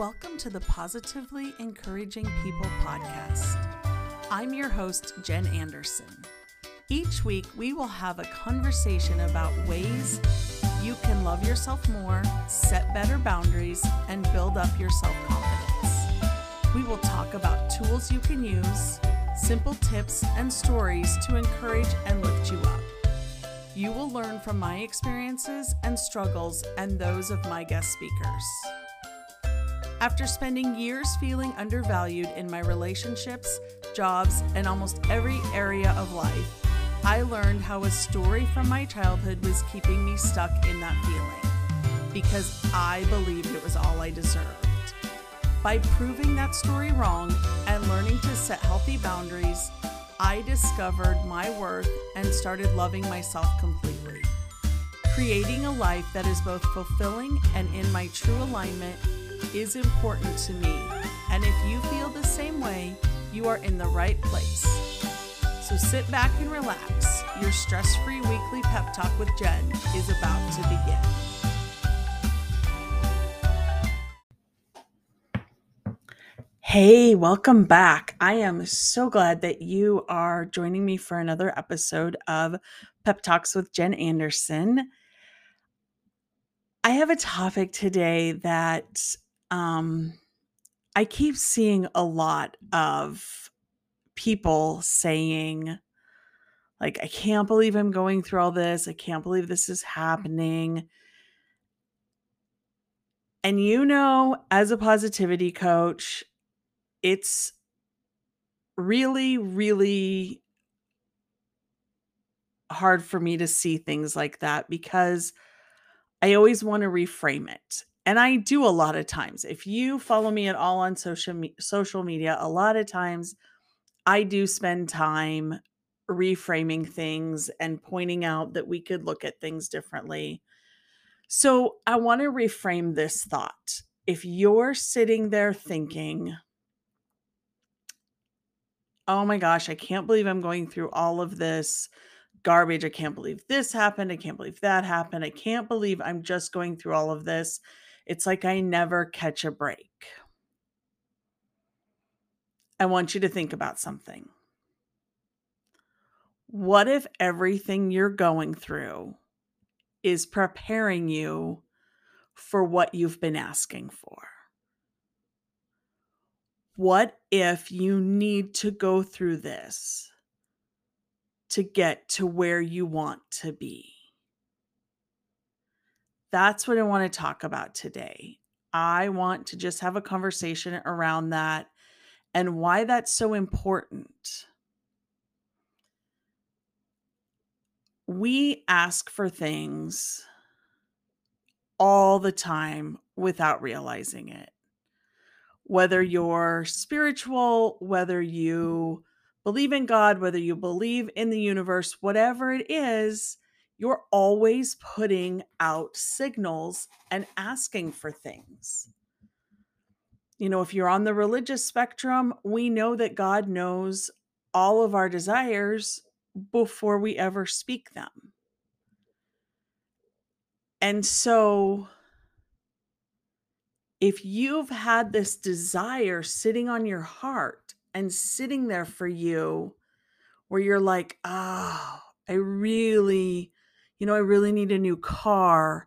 Welcome to the Positively Encouraging People podcast. I'm your host, Jen Anderson. Each week, we will have a conversation about ways you can love yourself more, set better boundaries, and build up your self confidence. We will talk about tools you can use, simple tips, and stories to encourage and lift you up. You will learn from my experiences and struggles and those of my guest speakers. After spending years feeling undervalued in my relationships, jobs, and almost every area of life, I learned how a story from my childhood was keeping me stuck in that feeling because I believed it was all I deserved. By proving that story wrong and learning to set healthy boundaries, I discovered my worth and started loving myself completely. Creating a life that is both fulfilling and in my true alignment is important to me. And if you feel the same way, you are in the right place. So sit back and relax. Your stress free weekly pep talk with Jen is about to begin. Hey, welcome back. I am so glad that you are joining me for another episode of Pep Talks with Jen Anderson. I have a topic today that um, I keep seeing a lot of people saying, like, I can't believe I'm going through all this. I can't believe this is happening. And you know, as a positivity coach, it's really, really hard for me to see things like that because I always want to reframe it and I do a lot of times. If you follow me at all on social me- social media, a lot of times I do spend time reframing things and pointing out that we could look at things differently. So, I want to reframe this thought. If you're sitting there thinking, "Oh my gosh, I can't believe I'm going through all of this garbage. I can't believe this happened. I can't believe that happened. I can't believe I'm just going through all of this." It's like I never catch a break. I want you to think about something. What if everything you're going through is preparing you for what you've been asking for? What if you need to go through this to get to where you want to be? That's what I want to talk about today. I want to just have a conversation around that and why that's so important. We ask for things all the time without realizing it. Whether you're spiritual, whether you believe in God, whether you believe in the universe, whatever it is, you're always putting out signals and asking for things. You know, if you're on the religious spectrum, we know that God knows all of our desires before we ever speak them. And so, if you've had this desire sitting on your heart and sitting there for you, where you're like, oh, I really you know, I really need a new car,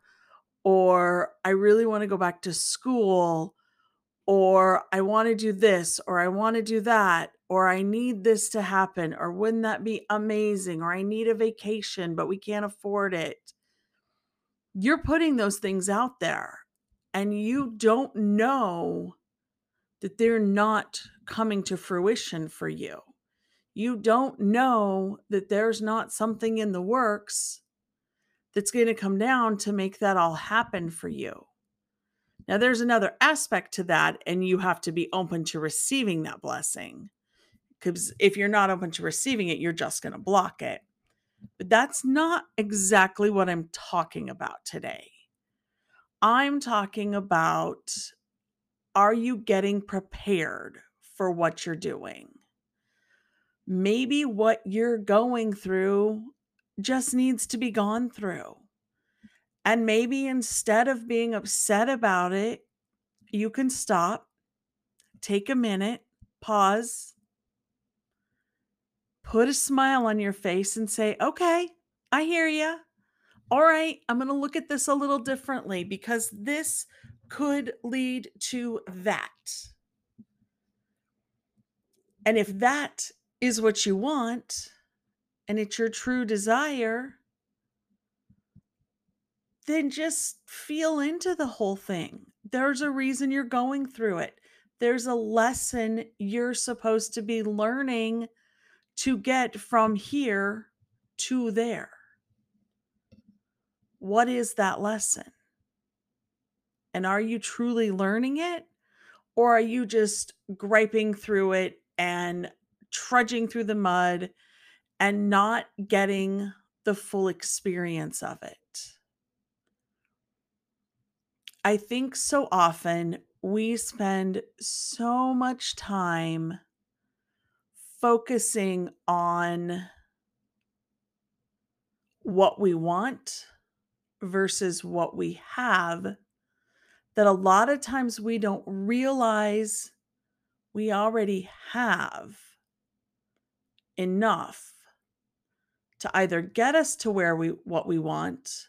or I really want to go back to school, or I want to do this, or I want to do that, or I need this to happen, or wouldn't that be amazing, or I need a vacation, but we can't afford it. You're putting those things out there, and you don't know that they're not coming to fruition for you. You don't know that there's not something in the works that's going to come down to make that all happen for you. Now, there's another aspect to that, and you have to be open to receiving that blessing. Because if you're not open to receiving it, you're just going to block it. But that's not exactly what I'm talking about today. I'm talking about are you getting prepared for what you're doing? Maybe what you're going through just needs to be gone through. And maybe instead of being upset about it, you can stop, take a minute, pause, put a smile on your face, and say, Okay, I hear you. All right, I'm going to look at this a little differently because this could lead to that. And if that is what you want and it's your true desire, then just feel into the whole thing. There's a reason you're going through it. There's a lesson you're supposed to be learning to get from here to there. What is that lesson? And are you truly learning it? Or are you just griping through it and trudging through the mud and not getting the full experience of it? I think so often we spend so much time focusing on what we want versus what we have that a lot of times we don't realize we already have enough to either get us to where we what we want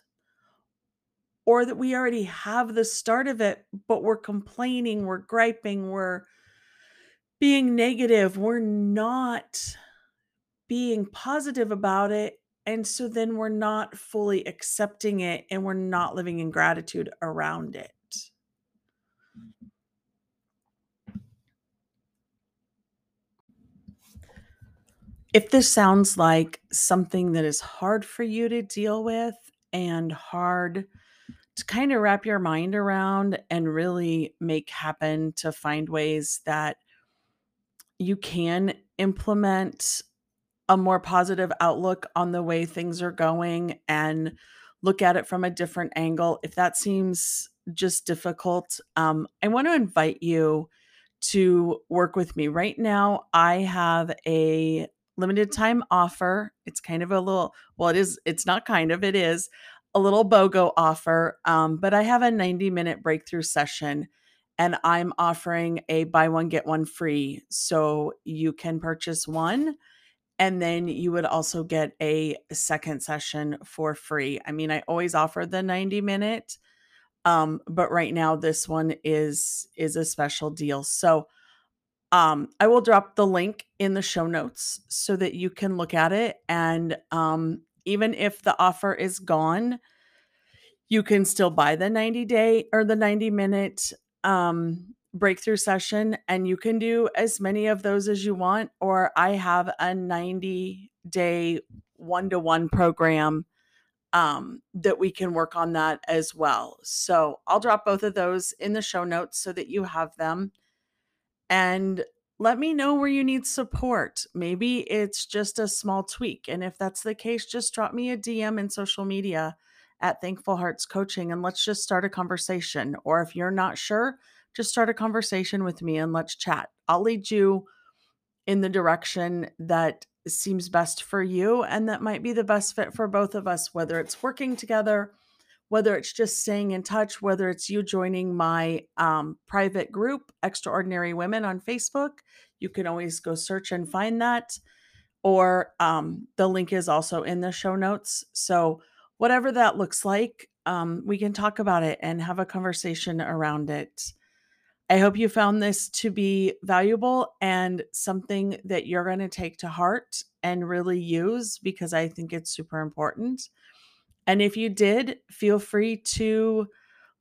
or that we already have the start of it but we're complaining we're griping we're being negative we're not being positive about it and so then we're not fully accepting it and we're not living in gratitude around it If this sounds like something that is hard for you to deal with and hard to kind of wrap your mind around and really make happen to find ways that you can implement a more positive outlook on the way things are going and look at it from a different angle. If that seems just difficult, um, I want to invite you to work with me. Right now, I have a limited time offer. It's kind of a little, well, it is, it's not kind of, it is a little BOGO offer. Um, but I have a 90 minute breakthrough session and I'm offering a buy one, get one free. So you can purchase one and then you would also get a second session for free. I mean, I always offer the 90 minute. Um, but right now this one is is a special deal. So um, I will drop the link in the show notes so that you can look at it. And um, even if the offer is gone, you can still buy the 90 day or the 90 minute um, breakthrough session and you can do as many of those as you want. Or I have a 90 day one to one program um, that we can work on that as well. So I'll drop both of those in the show notes so that you have them and let me know where you need support. Maybe it's just a small tweak. And if that's the case, just drop me a DM in social media at Thankful Hearts Coaching and let's just start a conversation. Or if you're not sure, just start a conversation with me and let's chat. I'll lead you in the direction that seems best for you and that might be the best fit for both of us, whether it's working together whether it's just staying in touch, whether it's you joining my um, private group, Extraordinary Women on Facebook, you can always go search and find that. Or um, the link is also in the show notes. So, whatever that looks like, um, we can talk about it and have a conversation around it. I hope you found this to be valuable and something that you're going to take to heart and really use because I think it's super important. And if you did, feel free to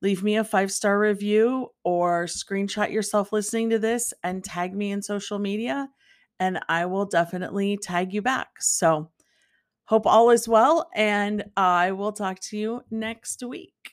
leave me a five star review or screenshot yourself listening to this and tag me in social media, and I will definitely tag you back. So, hope all is well, and I will talk to you next week.